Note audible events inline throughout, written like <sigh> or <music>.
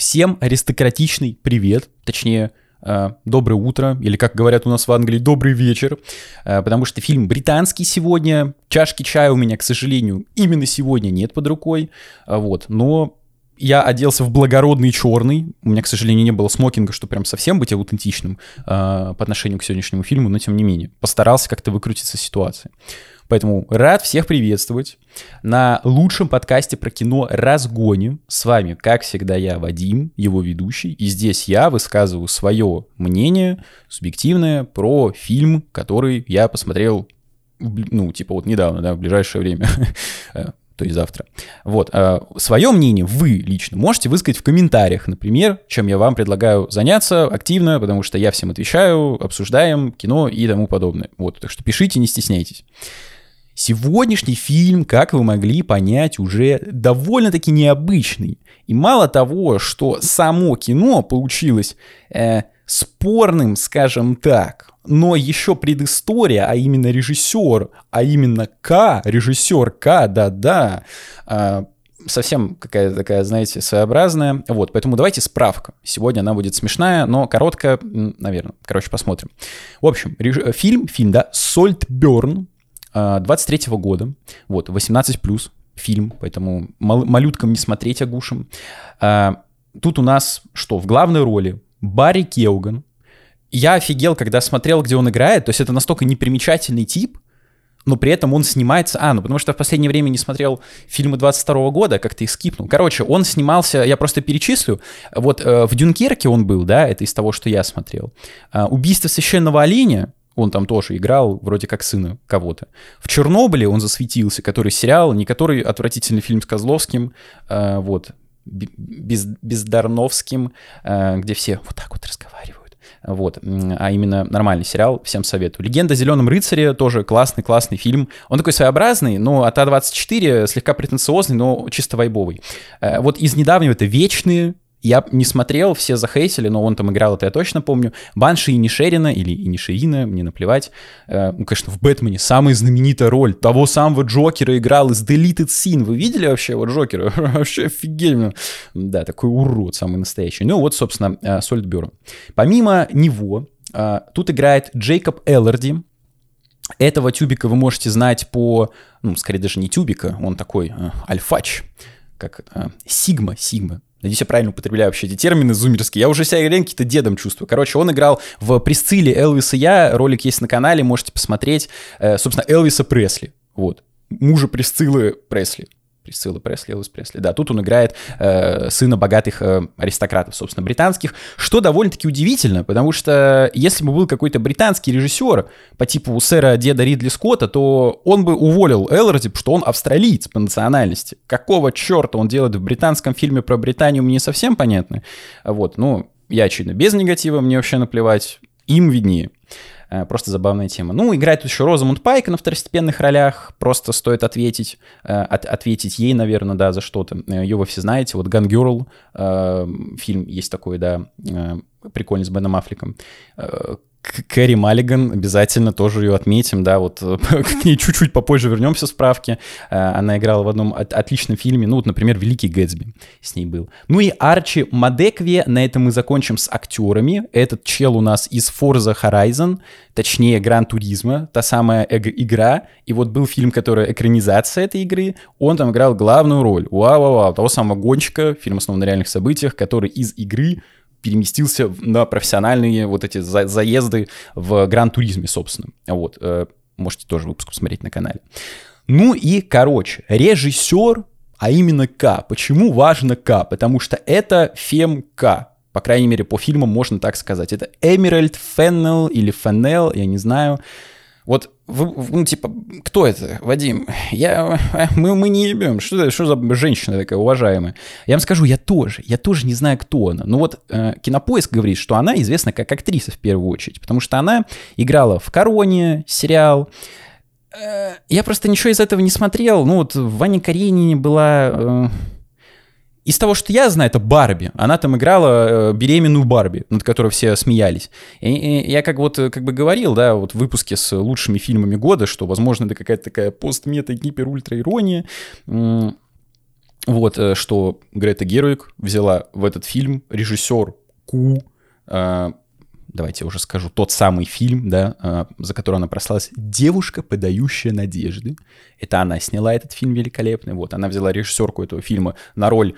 Всем аристократичный привет, точнее, э, доброе утро, или, как говорят у нас в Англии, добрый вечер, э, потому что фильм британский сегодня, чашки чая у меня, к сожалению, именно сегодня нет под рукой, э, вот, но я оделся в благородный черный. У меня, к сожалению, не было смокинга, чтобы прям совсем быть аутентичным э, по отношению к сегодняшнему фильму, но тем не менее. Постарался как-то выкрутиться из ситуации. Поэтому рад всех приветствовать на лучшем подкасте про кино «Разгоне». С вами, как всегда, я, Вадим, его ведущий. И здесь я высказываю свое мнение, субъективное, про фильм, который я посмотрел ну, типа вот недавно, да, в ближайшее время. <laughs> то есть завтра. Вот. А, свое мнение вы лично можете высказать в комментариях, например, чем я вам предлагаю заняться активно, потому что я всем отвечаю, обсуждаем кино и тому подобное. Вот, так что пишите, не стесняйтесь. Сегодняшний фильм, как вы могли понять, уже довольно-таки необычный. И мало того, что само кино получилось э, спорным, скажем так, но еще предыстория, а именно режиссер, а именно К, режиссер К, да-да, а, совсем какая-то такая, знаете, своеобразная. Вот, поэтому давайте справка. Сегодня она будет смешная, но короткая, наверное. Короче, посмотрим. В общем, реж... фильм, фильм, да, Сольтберн 23 -го года, вот, 18+, фильм, поэтому мал... малюткам не смотреть огушим. А, тут у нас что, в главной роли Барри Кеуган, я офигел, когда смотрел, где он играет. То есть это настолько непримечательный тип, но при этом он снимается... А, ну потому что в последнее время не смотрел фильмы 22 года, как-то их скипнул. Короче, он снимался, я просто перечислю. Вот э, в «Дюнкерке» он был, да, это из того, что я смотрел. Э, «Убийство священного оленя», он там тоже играл вроде как сына кого-то. В «Чернобыле» он засветился, который сериал, не который отвратительный фильм с Козловским, э, вот, без, Бездарновским, э, где все вот так вот разговаривают вот, а именно нормальный сериал, всем советую. «Легенда о зеленом рыцаре» тоже классный-классный фильм. Он такой своеобразный, но от А24 слегка претенциозный, но чисто вайбовый. Э, вот из недавнего это «Вечные», я не смотрел, все захейтили, но он там играл, это я точно помню. Банши и Нишерина, или и Нишерина, мне наплевать. Э, ну, конечно, в «Бэтмене» самая знаменитая роль того самого Джокера играл из Deleted Scene. Вы видели вообще его Джокера? <laughs> вообще офигенно. Да, такой урод самый настоящий. Ну вот, собственно, э. Помимо него, э, тут играет Джейкоб Элларди, этого тюбика вы можете знать по, ну, скорее даже не тюбика, он такой э, альфач, как Сигма, Сигма, Надеюсь, я правильно употребляю вообще эти термины зумерские. Я уже себя реально какие-то дедом чувствую. Короче, он играл в «Присцилле Элвиса я». Ролик есть на канале, можете посмотреть. Э, собственно, Элвиса Пресли. Вот. Мужа Присциллы Пресли. Присцилла Пресли, Элвис Пресли. Да, тут он играет э, сына богатых э, аристократов, собственно, британских, что довольно-таки удивительно, потому что если бы был какой-то британский режиссер по типу сэра деда Ридли Скотта, то он бы уволил Элларди, что он австралиец по национальности. Какого черта он делает в британском фильме про Британию, мне не совсем понятно. Вот, ну, я, очевидно, без негатива, мне вообще наплевать, им виднее. Э, просто забавная тема. Ну, играет еще Розамунд Пайк на второстепенных ролях. Просто стоит ответить, э, от, ответить ей, наверное, да, за что-то. Э, Ее вы все знаете. Вот Gun Girl, фильм есть такой, да, прикольный с Беном Аффлеком. Кэрри Маллиган, обязательно тоже ее отметим, да, вот <laughs> к ней чуть-чуть попозже вернемся в справке. Э, она играла в одном от, отличном фильме, ну вот, например, «Великий Гэтсби» с ней был. Ну и Арчи Мадекве, на этом мы закончим с актерами. Этот чел у нас из Forza Horizon, точнее, Гран Туризма, та самая игра. И вот был фильм, который экранизация этой игры, он там играл главную роль. Вау-вау-вау, того самого гонщика, фильм основан на реальных событиях, который из игры переместился на профессиональные вот эти за заезды в Гран-туризме, собственно. Вот, э, можете тоже выпуск посмотреть на канале. Ну и, короче, режиссер, а именно К. Почему важно К? Потому что это Фем К. По крайней мере, по фильмам можно так сказать. Это Эмеральд Феннел или Феннел, я не знаю. Вот, вы, ну, типа, кто это, Вадим? Я, мы, мы не ебем. Что, что за женщина такая уважаемая? Я вам скажу, я тоже. Я тоже не знаю, кто она. Но вот э, Кинопоиск говорит, что она известна как актриса в первую очередь, потому что она играла в «Короне» сериал, э, я просто ничего из этого не смотрел. Ну вот в Ване Каренине была... Э, из того, что я знаю, это Барби. Она там играла э, беременную Барби, над которой все смеялись. И, и я как вот э, как бы говорил, да, вот в выпуске с лучшими фильмами года, что, возможно, это какая-то такая пост-мета гипер-ультра-ирония. вот, э, что Грета Геруик взяла в этот фильм режиссер Ку, давайте я уже скажу, тот самый фильм, да, за который она прослалась, «Девушка, подающая надежды». Это она сняла этот фильм великолепный, вот, она взяла режиссерку этого фильма на роль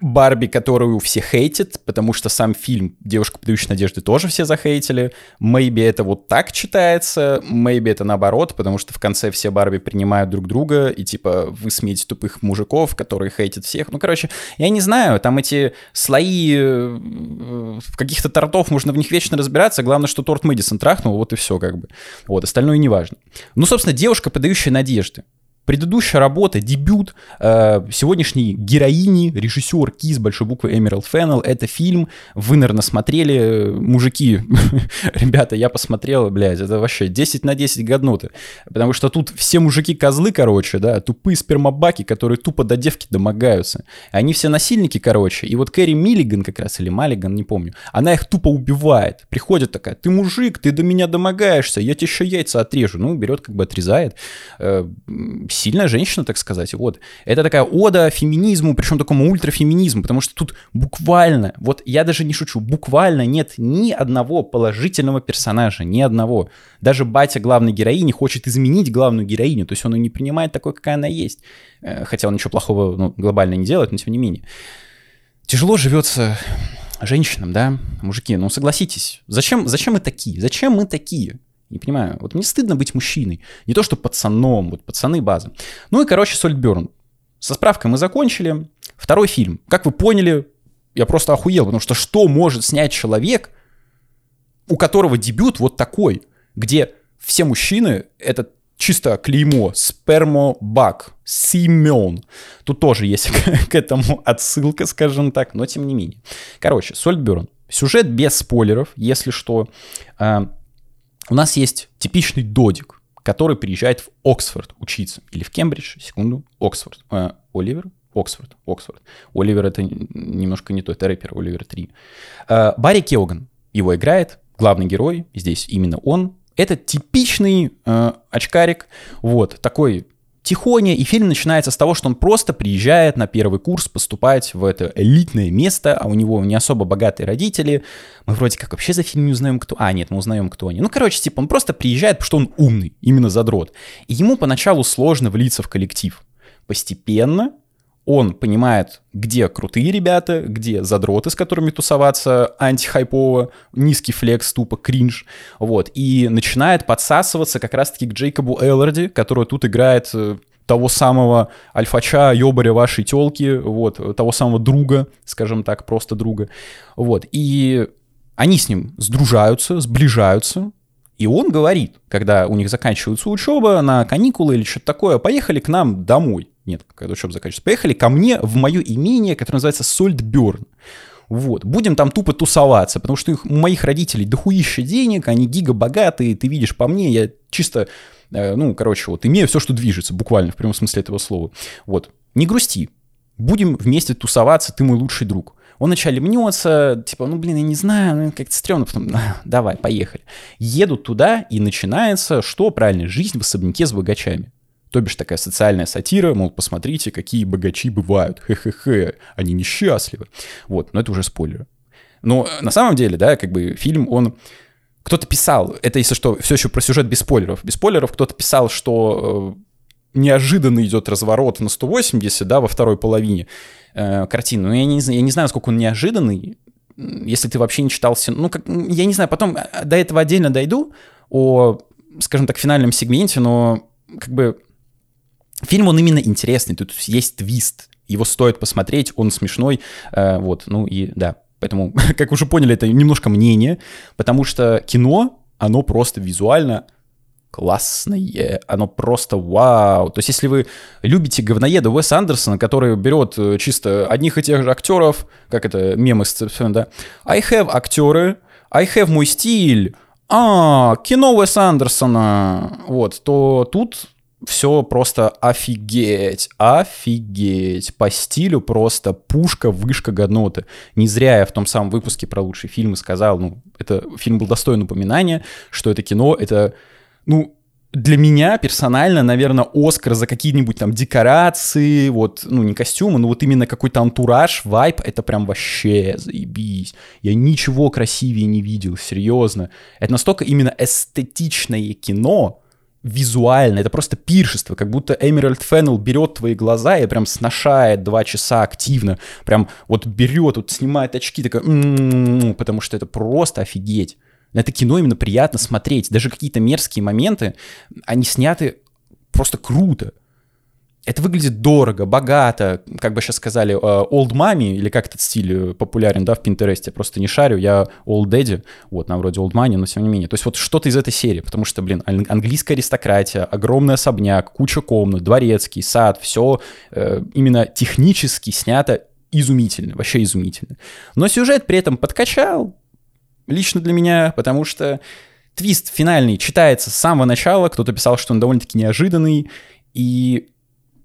Барби, которую все хейтят, потому что сам фильм «Девушка, подающая надежды» тоже все захейтили. Maybe это вот так читается, maybe это наоборот, потому что в конце все Барби принимают друг друга, и типа вы смеете тупых мужиков, которые хейтят всех. Ну, короче, я не знаю, там эти слои э, каких-то тортов, можно в них вечно разбираться, главное, что торт Мэдисон трахнул, вот и все как бы. Вот, остальное не важно. Ну, собственно, «Девушка, подающая надежды». Предыдущая работа, дебют э, сегодняшней героини, режиссер Ки с большой буквы Эмералд Феннел. Это фильм, вы, наверное, смотрели, мужики, <laughs> ребята, я посмотрел, блядь, это вообще 10 на 10 годноты. Потому что тут все мужики козлы, короче, да, тупые спермобаки, которые тупо до девки домогаются. Они все насильники, короче. И вот Кэрри Миллиган как раз, или Маллиган, не помню, она их тупо убивает. Приходит такая, ты мужик, ты до меня домогаешься, я тебе еще яйца отрежу. Ну, берет, как бы отрезает э, сильная женщина, так сказать. Вот. Это такая ода феминизму, причем такому ультрафеминизму, потому что тут буквально, вот я даже не шучу, буквально нет ни одного положительного персонажа, ни одного. Даже батя главной героини хочет изменить главную героиню, то есть он ее не принимает такой, какая она есть. Э, хотя он ничего плохого ну, глобально не делает, но тем не менее. Тяжело живется женщинам, да, мужики, ну согласитесь, зачем, зачем мы такие? Зачем мы такие? Не понимаю. Вот мне стыдно быть мужчиной. Не то, что пацаном. Вот пацаны база. Ну и, короче, Сольтберн. Со справкой мы закончили. Второй фильм. Как вы поняли, я просто охуел, потому что что может снять человек, у которого дебют вот такой, где все мужчины — это чисто клеймо, спермобак, Симен. Тут тоже есть <laughs> к этому отсылка, скажем так, но тем не менее. Короче, Сольтберн. Сюжет без спойлеров, если что. А, у нас есть типичный додик, который приезжает в Оксфорд учиться. Или в Кембридж, секунду, Оксфорд. Э, Оливер? Оксфорд, Оксфорд. Оливер это немножко не то, это рэпер Оливер 3. Э, Барри Кеоган его играет, главный герой, здесь именно он. Это типичный э, очкарик, вот, такой тихоня, и фильм начинается с того, что он просто приезжает на первый курс поступать в это элитное место, а у него не особо богатые родители. Мы вроде как вообще за фильм не узнаем, кто... А, нет, мы узнаем, кто они. Ну, короче, типа, он просто приезжает, потому что он умный, именно задрот. И ему поначалу сложно влиться в коллектив. Постепенно он понимает, где крутые ребята, где задроты, с которыми тусоваться антихайпово, низкий флекс, тупо кринж, вот, и начинает подсасываться как раз-таки к Джейкобу Элларди, который тут играет э, того самого альфача, ёбаря вашей телки, вот, того самого друга, скажем так, просто друга, вот, и они с ним сдружаются, сближаются, и он говорит, когда у них заканчивается учеба на каникулы или что-то такое, поехали к нам домой. Нет, когда учеба заканчивается. Поехали ко мне в мое имение, которое называется Сольдберн. Вот. Будем там тупо тусоваться, потому что их, у моих родителей дохуища денег, они гига богатые, ты видишь по мне, я чисто, э, ну, короче, вот, имею все, что движется, буквально, в прямом смысле этого слова. Вот. Не грусти. Будем вместе тусоваться, ты мой лучший друг. Он вначале мнется, типа, ну, блин, я не знаю, ну, как-то стрёмно, потом, давай, поехали. Едут туда, и начинается, что правильно, жизнь в особняке с богачами. То бишь такая социальная сатира, мол, посмотрите, какие богачи бывают, хе-хе-хе, они несчастливы. Вот, но это уже спойлеры. Но на самом деле, да, как бы фильм, он... Кто-то писал, это если что, все еще про сюжет без спойлеров. Без спойлеров кто-то писал, что э, неожиданно идет разворот на 180, да, во второй половине э, картины. Но я не, я не знаю, сколько он неожиданный, если ты вообще не читал... Ну, как, я не знаю, потом э, до этого отдельно дойду, о, скажем так, финальном сегменте, но как бы Фильм, он именно интересный, тут есть твист, его стоит посмотреть, он смешной, э, вот, ну и да, поэтому, <laughs> как уже поняли, это немножко мнение, потому что кино, оно просто визуально классное, оно просто вау. То есть, если вы любите говноеда Уэса Андерсона, который берет э, чисто одних и тех же актеров, как это мемы, да, I have актеры, I have мой стиль, а, кино Уэса Андерсона, вот, то тут все просто офигеть, офигеть. По стилю просто пушка, вышка годноты. Не зря я в том самом выпуске про лучшие фильмы сказал, ну, это фильм был достоин упоминания, что это кино, это, ну, для меня персонально, наверное, Оскар за какие-нибудь там декорации, вот, ну, не костюмы, но вот именно какой-то антураж, вайп, это прям вообще заебись. Я ничего красивее не видел, серьезно. Это настолько именно эстетичное кино, визуально, это просто пиршество, как будто Эмеральд Феннел берет твои глаза и прям сношает два часа активно, прям вот берет, вот снимает очки, такая, м-м-м", потому что это просто офигеть. Это кино именно приятно смотреть. Даже какие-то мерзкие моменты, они сняты просто круто. Это выглядит дорого, богато, как бы сейчас сказали, э, old money, или как этот стиль э, популярен, да, в Пинтересте, просто не шарю, я old daddy, вот, нам вроде old money, но тем не менее. То есть вот что-то из этой серии, потому что, блин, английская аристократия, огромный особняк, куча комнат, дворецкий, сад, все э, именно технически снято изумительно, вообще изумительно. Но сюжет при этом подкачал, лично для меня, потому что твист финальный читается с самого начала, кто-то писал, что он довольно-таки неожиданный, и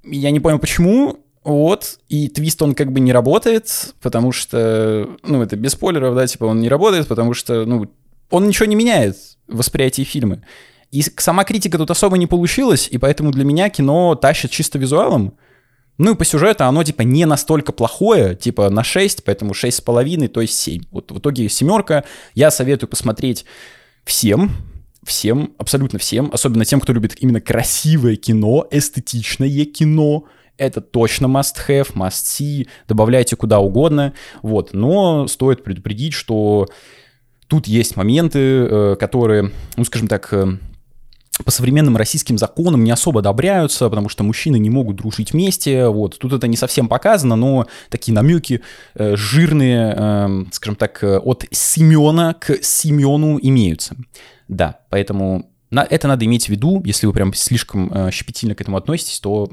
я не понял, почему, вот, и твист он как бы не работает, потому что, ну, это без спойлеров, да, типа он не работает, потому что, ну, он ничего не меняет в восприятии фильма. И сама критика тут особо не получилась, и поэтому для меня кино тащит чисто визуалом, ну и по сюжету оно типа не настолько плохое, типа на 6, поэтому 6,5, то есть 7. Вот в итоге семерка. Я советую посмотреть всем, всем, абсолютно всем, особенно тем, кто любит именно красивое кино, эстетичное кино. Это точно must-have, must-see, добавляйте куда угодно, вот. Но стоит предупредить, что тут есть моменты, э, которые, ну, скажем так, э, по современным российским законам не особо одобряются, потому что мужчины не могут дружить вместе. Вот тут это не совсем показано, но такие намеки э, жирные, скажем так, от Семена к Семену имеются. Да, поэтому на, это надо иметь в виду. Если вы прям слишком э, щепетильно к этому относитесь, то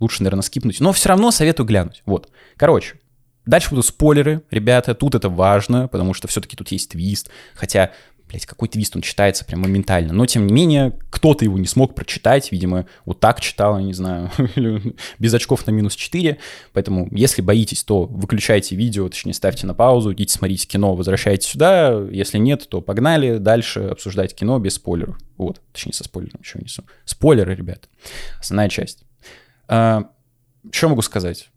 лучше, наверное, скипнуть. Но все равно советую глянуть. Вот. Короче, Дальше будут спойлеры, ребята, тут это важно, потому что все-таки тут есть твист, хотя блядь, какой твист, он читается прям моментально. Но, тем не менее, кто-то его не смог прочитать, видимо, вот так читал, я не знаю, <laughs> без очков на минус 4. Поэтому, если боитесь, то выключайте видео, точнее, ставьте на паузу, идите смотрите кино, возвращайтесь сюда. Если нет, то погнали дальше обсуждать кино без спойлеров. Вот, точнее, со спойлером еще несу. Спойлеры, ребят. Основная часть. А, что могу сказать?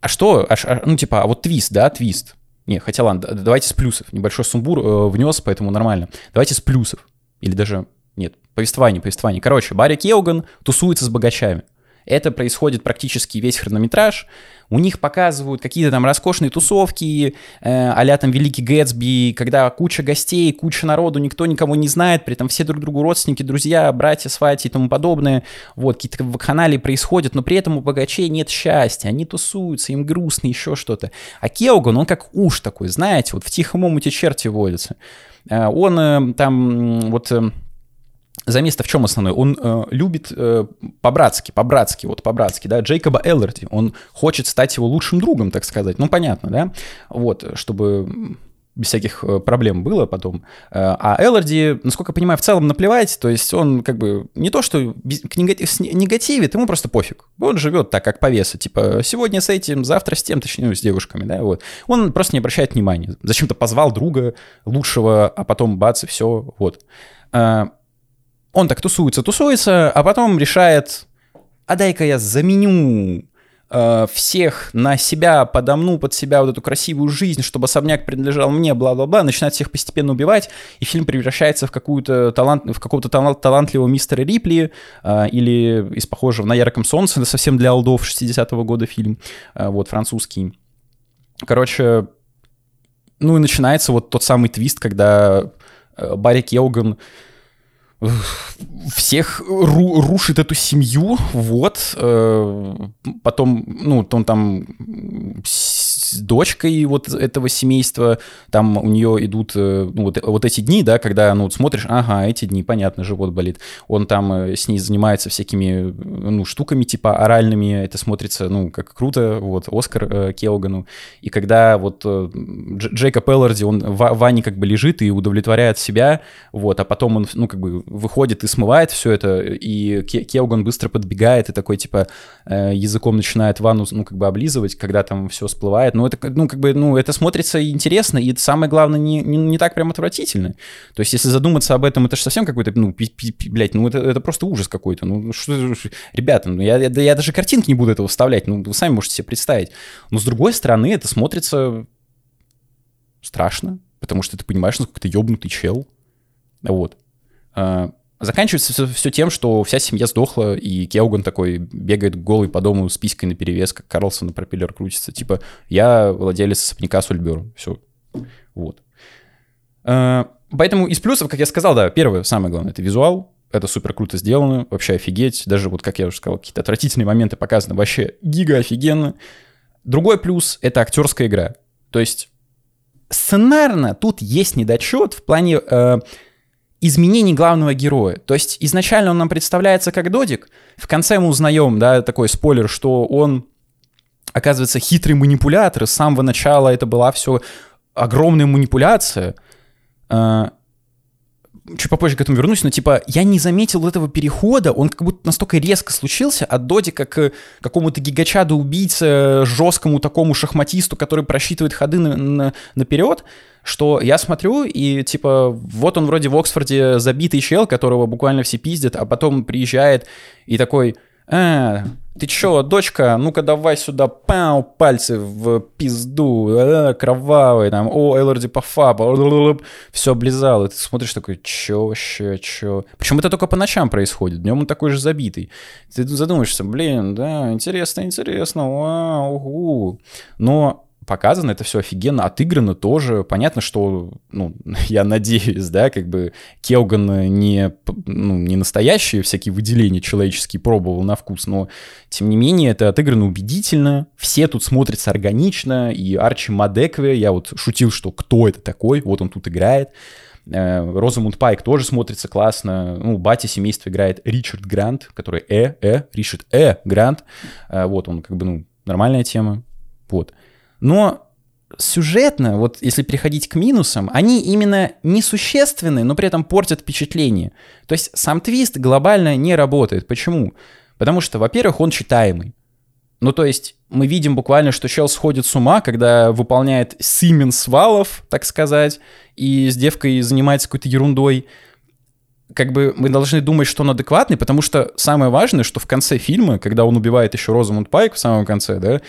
А что, а, а, ну, типа, а вот твист, да, твист. Не, хотя ладно, давайте с плюсов. Небольшой сумбур э, внес, поэтому нормально. Давайте с плюсов. Или даже, нет, повествование, повествование. Короче, Барри Келган тусуется с богачами. Это происходит практически весь хронометраж. У них показывают какие-то там роскошные тусовки, э, а там Великий Гэтсби, когда куча гостей, куча народу, никто никого не знает, при этом все друг другу родственники, друзья, братья, свати и тому подобное. Вот, какие-то вакханалии происходят, но при этом у богачей нет счастья, они тусуются, им грустно, еще что-то. А Келган, он как уж такой, знаете, вот в тихом омуте черти водятся. Э, он э, там вот... Э, замес-то в чем основной? Он э, любит э, по-братски, по-братски, вот по-братски, да, Джейкоба Эллерти. Он хочет стать его лучшим другом, так сказать. Ну, понятно, да? Вот, чтобы без всяких э, проблем было потом. Э, а Элларди, насколько я понимаю, в целом наплевать, то есть он как бы не то, что к негатив, негативит, ему просто пофиг. Он живет так, как повеса, типа сегодня с этим, завтра с тем, точнее, с девушками, да, вот. Он просто не обращает внимания. Зачем-то позвал друга лучшего, а потом бац, и все, вот. Он так тусуется, тусуется, а потом решает, а дай-ка я заменю э, всех на себя, подомну под себя вот эту красивую жизнь, чтобы особняк принадлежал мне, бла-бла-бла, начинает всех постепенно убивать, и фильм превращается в, какую-то талант, в какого-то талант, талантливого мистера Рипли э, или из похожего на «Ярком солнце», это совсем для алдов 60-го года фильм, э, вот, французский. Короче, ну и начинается вот тот самый твист, когда э, Барри Келган всех ру рушит эту семью, вот. Э, потом, ну, он там дочкой вот этого семейства, там у нее идут э, ну, вот, вот эти дни, да, когда, ну, вот смотришь, ага, эти дни, понятно, живот болит. Он там э, с ней занимается всякими, ну, штуками типа оральными, это смотрится, ну, как круто, вот, Оскар э, Келгану. И когда вот э, Джейкоб Элларди, он в ванне как бы лежит и удовлетворяет себя, вот, а потом он, ну, как бы выходит и смывает все это, и Келган быстро подбегает и такой, типа, э, языком начинает ванну, ну, как бы облизывать, когда там все всплывает, ну это, ну, как бы, ну, это смотрится интересно, и самое главное, не, не, не так прям отвратительно. То есть, если задуматься об этом, это же совсем какой-то, ну, пи -пи -пи, блядь, ну, это, это просто ужас какой-то. Ну, что, ребята, ну, я, я, я даже картинки не буду этого вставлять, ну, вы сами можете себе представить. Но, с другой стороны, это смотрится страшно, потому что ты понимаешь, насколько ты ёбнутый чел. Вот. А, заканчивается все, все тем, что вся семья сдохла, и Келган такой бегает голый по дому с писькой на перевес, как Карлсон на пропеллер крутится. Типа, я владелец особняка Сульбера. Все. Вот. А, поэтому из плюсов, как я сказал, да, первое, самое главное, это визуал. Это супер круто сделано, вообще офигеть. Даже вот, как я уже сказал, какие-то отвратительные моменты показаны вообще гига офигенно. Другой плюс — это актерская игра. То есть сценарно тут есть недочет в плане э, изменений главного героя. То есть изначально он нам представляется как Додик, в конце мы узнаем, да, такой спойлер, что он оказывается хитрый манипулятор, с самого начала это была все огромная манипуляция. Э, чуть попозже к этому вернусь, но типа я не заметил этого перехода, он как будто настолько резко случился от Додика к какому-то гигачаду убийце, жесткому такому шахматисту, который просчитывает ходы на, на, наперед, что я смотрю, и типа вот он вроде в Оксфорде забитый чел, которого буквально все пиздят, а потом приезжает и такой, а, ты чё, дочка, ну-ка давай сюда, пау, пальцы в пизду, а, кровавый, там, о, Элорди Пафа, все облизал, и ты смотришь такой, чё вообще, чё? Причем это только по ночам происходит, днем он такой же забитый. Ты задумаешься, блин, да, интересно, интересно, вау, угу. Но показано, это все офигенно отыграно тоже. Понятно, что, ну, <laughs> я надеюсь, да, как бы Келган не, ну, не настоящие всякие выделения человеческие пробовал на вкус, но, тем не менее, это отыграно убедительно, все тут смотрятся органично, и Арчи Мадекве, я вот шутил, что кто это такой, вот он тут играет, э, Розамунд Пайк тоже смотрится классно. Ну, батя семейства играет Ричард Грант, который Э, Э, Ричард Э Грант. Э, вот он как бы, ну, нормальная тема. Вот. Но сюжетно, вот если переходить к минусам, они именно несущественны, но при этом портят впечатление. То есть сам твист глобально не работает. Почему? Потому что, во-первых, он читаемый. Ну, то есть мы видим буквально, что чел сходит с ума, когда выполняет Симен свалов, так сказать, и с девкой занимается какой-то ерундой. Как бы мы должны думать, что он адекватный, потому что самое важное, что в конце фильма, когда он убивает еще Розамунд Пайк в самом конце, да,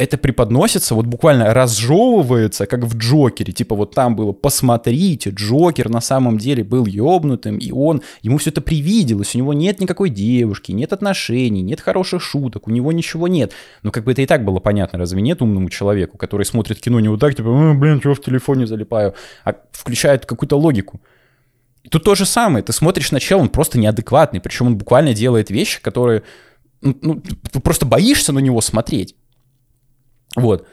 это преподносится, вот буквально разжевывается, как в Джокере. Типа вот там было, посмотрите, Джокер на самом деле был ёбнутым, и он, ему все это привиделось, у него нет никакой девушки, нет отношений, нет хороших шуток, у него ничего нет. Но как бы это и так было понятно, разве нет умному человеку, который смотрит кино не вот так, типа, блин, чего в телефоне залипаю, а включает какую-то логику. Тут то же самое, ты смотришь на чел, он просто неадекватный, причем он буквально делает вещи, которые, ну, ну просто боишься на него смотреть. Вот.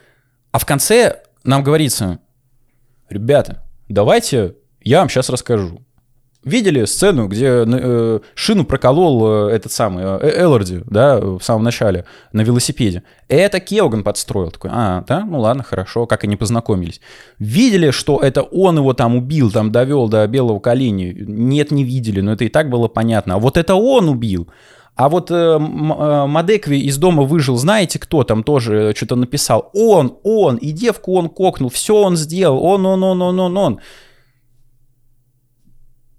А в конце нам говорится, ребята, давайте я вам сейчас расскажу. Видели сцену, где э, шину проколол э, этот самый э, Элларди, да, в самом начале на велосипеде? Это Келган подстроил. Такой, а, да, ну ладно, хорошо, как они познакомились. Видели, что это он его там убил, там довел до белого колени? Нет, не видели, но это и так было понятно. А вот это он убил. А вот э, э, Мадекви из дома выжил, знаете, кто там тоже что-то написал? Он, он, и девку он кокнул, все он сделал, он, он, он, он, он, он.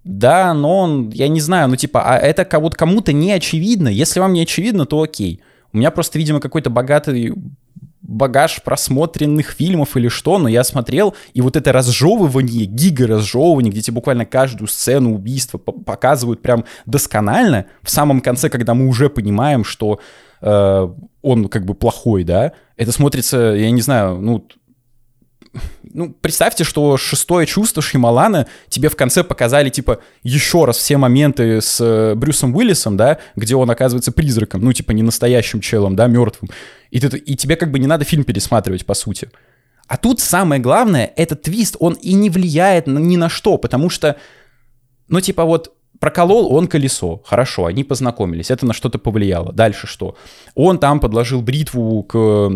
Да, но он, я не знаю, ну типа, а это вот кому-то не очевидно. Если вам не очевидно, то окей. У меня просто, видимо, какой-то богатый багаж просмотренных фильмов или что, но я смотрел, и вот это разжевывание, гига-разжевывание, где тебе буквально каждую сцену убийства показывают прям досконально, в самом конце, когда мы уже понимаем, что э, он как бы плохой, да, это смотрится, я не знаю, ну, ну, представьте, что шестое чувство Шималана тебе в конце показали, типа, еще раз все моменты с э, Брюсом Уиллисом, да, где он оказывается призраком, ну, типа, не настоящим челом, да, мертвым. И, ты, и тебе как бы не надо фильм пересматривать, по сути. А тут самое главное, этот твист, он и не влияет ни на что, потому что, ну, типа, вот Проколол он колесо, хорошо, они познакомились, это на что-то повлияло. Дальше что? Он там подложил бритву к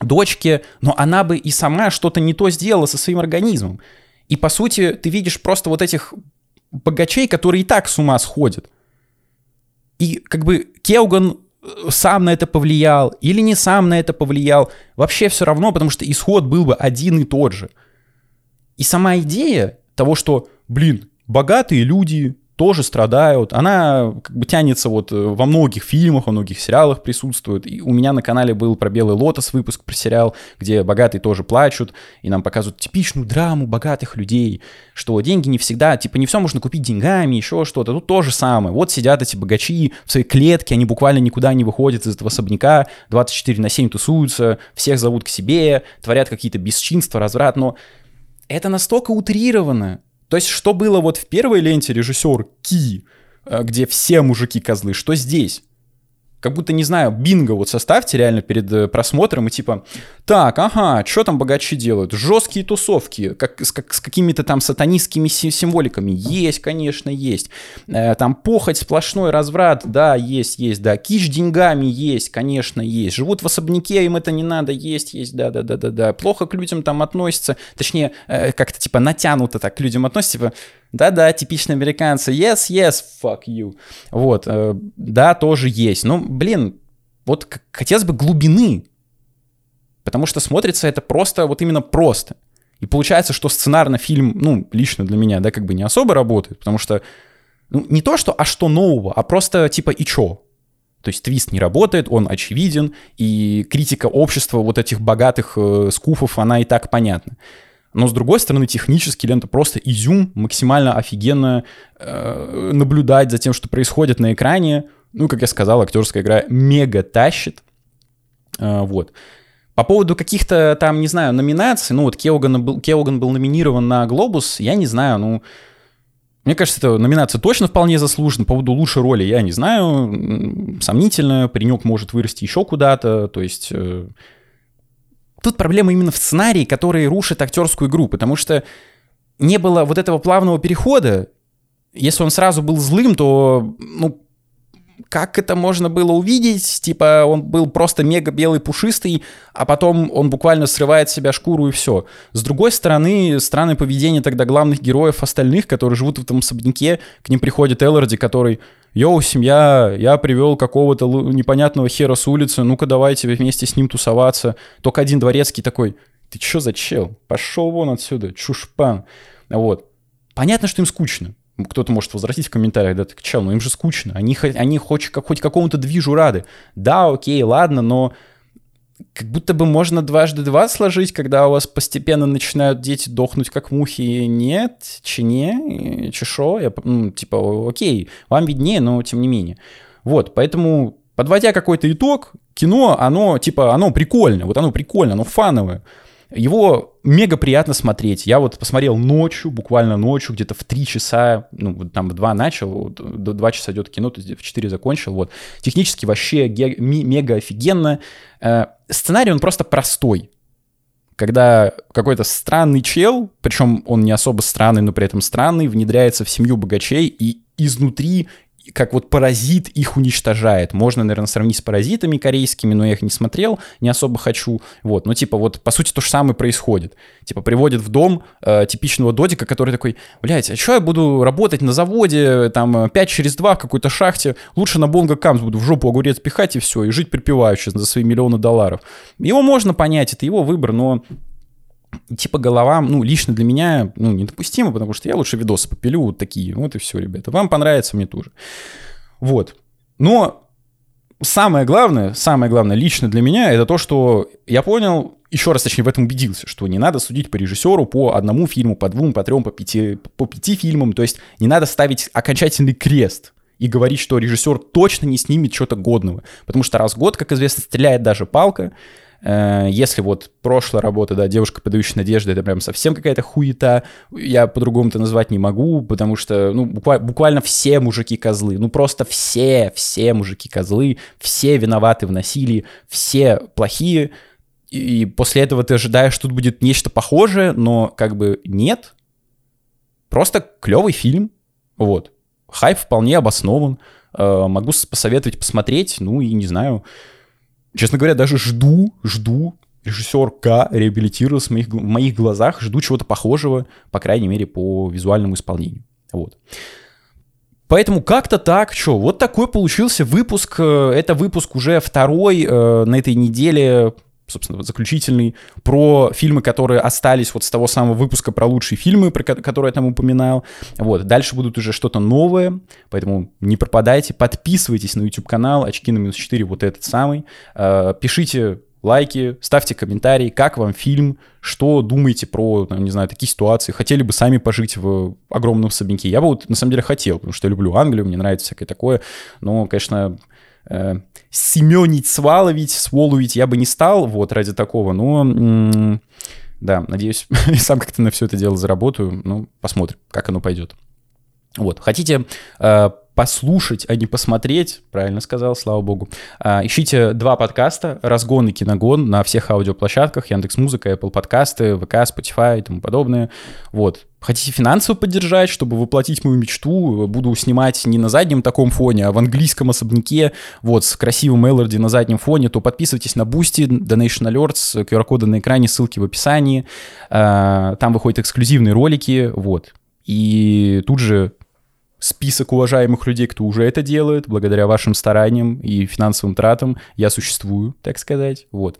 дочке, но она бы и сама что-то не то сделала со своим организмом. И по сути ты видишь просто вот этих богачей, которые и так с ума сходят. И как бы Келган сам на это повлиял или не сам на это повлиял, вообще все равно, потому что исход был бы один и тот же. И сама идея того, что, блин, богатые люди тоже страдают. Она как бы тянется вот э, во многих фильмах, во многих сериалах присутствует. И у меня на канале был про «Белый лотос» выпуск про сериал, где богатые тоже плачут, и нам показывают типичную драму богатых людей, что деньги не всегда, типа не все можно купить деньгами, еще что-то. Тут то же самое. Вот сидят эти богачи в своей клетке, они буквально никуда не выходят из этого особняка, 24 на 7 тусуются, всех зовут к себе, творят какие-то бесчинства, разврат, но это настолько утрировано, то есть, что было вот в первой ленте режиссер Ки, э, где все мужики козлы, что здесь? Как будто, не знаю, бинго вот составьте реально перед э, просмотром и типа, так, ага, что там богачи делают? Жесткие тусовки, как, с, как, с какими-то там сатанистскими символиками. Есть, конечно, есть. Э, там похоть, сплошной разврат, да, есть, есть, да. Киш деньгами есть, конечно, есть. Живут в особняке, им это не надо, есть, есть, да, да, да, да, да. Плохо к людям там относятся, точнее, э, как-то типа натянуто так к людям относятся, типа, да-да, типичные американцы. Yes, yes, fuck you. Вот, э, да, тоже есть. Ну, блин, вот хотелось бы глубины. Потому что смотрится это просто, вот именно просто. И получается, что сценарно фильм, ну, лично для меня, да, как бы не особо работает, потому что, ну, не то, что «а что нового», а просто типа «и чё?». То есть твист не работает, он очевиден, и критика общества вот этих богатых э, скуфов, она и так понятна. Но с другой стороны, технически лента просто изюм, максимально офигенно э, наблюдать за тем, что происходит на экране. Ну, как я сказал, актерская игра мега тащит. Э, вот. По поводу каких-то там, не знаю, номинаций, ну вот Кеоган был, Кеоган был номинирован на «Глобус», я не знаю, ну... Мне кажется, эта номинация точно вполне заслужена. По поводу лучшей роли я не знаю. Сомнительно. Паренек может вырасти еще куда-то. То есть э, Тут проблема именно в сценарии, который рушит актерскую игру, потому что не было вот этого плавного перехода. Если он сразу был злым, то, ну, как это можно было увидеть? Типа он был просто мега белый пушистый, а потом он буквально срывает с себя шкуру и все. С другой стороны, странное поведение тогда главных героев остальных, которые живут в этом особняке, к ним приходит Элларди, который «Йоу, семья, я привел какого-то непонятного хера с улицы, ну-ка давайте вместе с ним тусоваться». Только один дворецкий такой «Ты чё за чел? Пошел вон отсюда, чушпан». Вот. Понятно, что им скучно кто-то может возвратить в комментариях, да, так, чел, ну им же скучно, они, они хоть, хоть какому-то движу рады. Да, окей, ладно, но как будто бы можно дважды два сложить, когда у вас постепенно начинают дети дохнуть как мухи. Нет, не, чешо, я, ну, типа, окей, вам виднее, но тем не менее. Вот, поэтому, подводя какой-то итог, кино, оно, типа, оно прикольное, вот оно прикольное, оно фановое. Его мега приятно смотреть. Я вот посмотрел ночью, буквально ночью, где-то в 3 часа, ну, там в 2 начал, до 2 часа идет кино, то есть в 4 закончил, вот. Технически вообще мега офигенно. Э, сценарий, он просто простой. Когда какой-то странный чел, причем он не особо странный, но при этом странный, внедряется в семью богачей и изнутри как вот паразит их уничтожает. Можно, наверное, сравнить с паразитами корейскими, но я их не смотрел, не особо хочу. Вот, ну типа вот по сути то же самое происходит. Типа приводит в дом э, типичного додика, который такой, блядь, а что я буду работать на заводе, там 5 через 2 в какой-то шахте, лучше на Бонго Камс буду в жопу огурец пихать и все, и жить припеваючи за свои миллионы долларов. Его можно понять, это его выбор, но типа голова, ну, лично для меня, ну, недопустимо, потому что я лучше видосы попилю вот такие. Вот и все, ребята. Вам понравится, мне тоже. Вот. Но самое главное, самое главное лично для меня, это то, что я понял, еще раз, точнее, в этом убедился, что не надо судить по режиссеру по одному фильму, по двум, по трем, по пяти, по пяти фильмам. То есть не надо ставить окончательный крест и говорить, что режиссер точно не снимет что-то годного. Потому что раз в год, как известно, стреляет даже палка, если вот прошлая работа, да, девушка, подающая надежды, это прям совсем какая-то хуета, я по-другому это назвать не могу, потому что, ну, буквально все мужики козлы, ну, просто все, все мужики козлы, все виноваты в насилии, все плохие, и после этого ты ожидаешь, что тут будет нечто похожее, но как бы нет. Просто клевый фильм, вот. Хайп вполне обоснован, э, могу посоветовать посмотреть, ну и не знаю, честно говоря, даже жду, жду, режиссер К реабилитировался в моих, в моих глазах, жду чего-то похожего, по крайней мере, по визуальному исполнению. Вот. Поэтому как-то так, что, вот такой получился выпуск. Э, это выпуск уже второй э, на этой неделе собственно, заключительный, про фильмы, которые остались вот с того самого выпуска про лучшие фильмы, про которые я там упоминал. Вот, дальше будут уже что-то новое, поэтому не пропадайте, подписывайтесь на YouTube-канал «Очки на минус 4», вот этот самый. Э, пишите лайки, ставьте комментарии, как вам фильм, что думаете про, там, не знаю, такие ситуации, хотели бы сами пожить в огромном особняке. Я бы вот на самом деле хотел, потому что я люблю Англию, мне нравится всякое такое, но, конечно, э, семенить, сваловить, своловить я бы не стал вот ради такого, но да, надеюсь, <laughs> сам как-то на все это дело заработаю, ну, посмотрим, как оно пойдет. Вот, хотите э, послушать, а не посмотреть, правильно сказал, слава богу. А, ищите два подкаста «Разгон» и «Киногон» на всех аудиоплощадках, Яндекс.Музыка, Apple подкасты, ВК, Spotify и тому подобное. Вот. Хотите финансово поддержать, чтобы воплотить мою мечту, буду снимать не на заднем таком фоне, а в английском особняке, вот, с красивым Мелоди на заднем фоне, то подписывайтесь на Boosty, Donation Alerts, QR-коды на экране, ссылки в описании. А, там выходят эксклюзивные ролики, вот. И тут же список уважаемых людей, кто уже это делает, благодаря вашим стараниям и финансовым тратам я существую, так сказать, вот.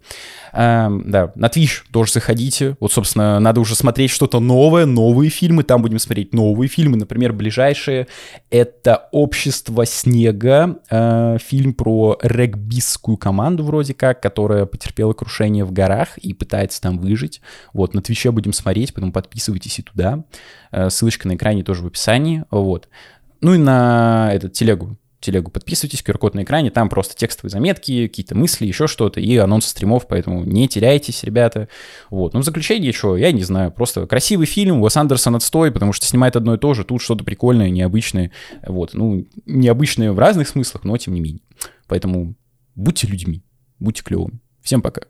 А, да, на Twitch тоже заходите, вот, собственно, надо уже смотреть что-то новое, новые фильмы, там будем смотреть новые фильмы, например, ближайшие — это «Общество снега», э, фильм про регбистскую команду вроде как, которая потерпела крушение в горах и пытается там выжить, вот, на Твиче будем смотреть, поэтому подписывайтесь и туда, э, ссылочка на экране тоже в описании, вот. Ну и на этот телегу телегу подписывайтесь, QR-код на экране, там просто текстовые заметки, какие-то мысли, еще что-то, и анонсы стримов, поэтому не теряйтесь, ребята. Вот. Ну, в заключение еще, я не знаю, просто красивый фильм, Уэс Андерсон отстой, потому что снимает одно и то же, тут что-то прикольное, необычное, вот, ну, необычное в разных смыслах, но тем не менее. Поэтому будьте людьми, будьте клевыми. Всем пока.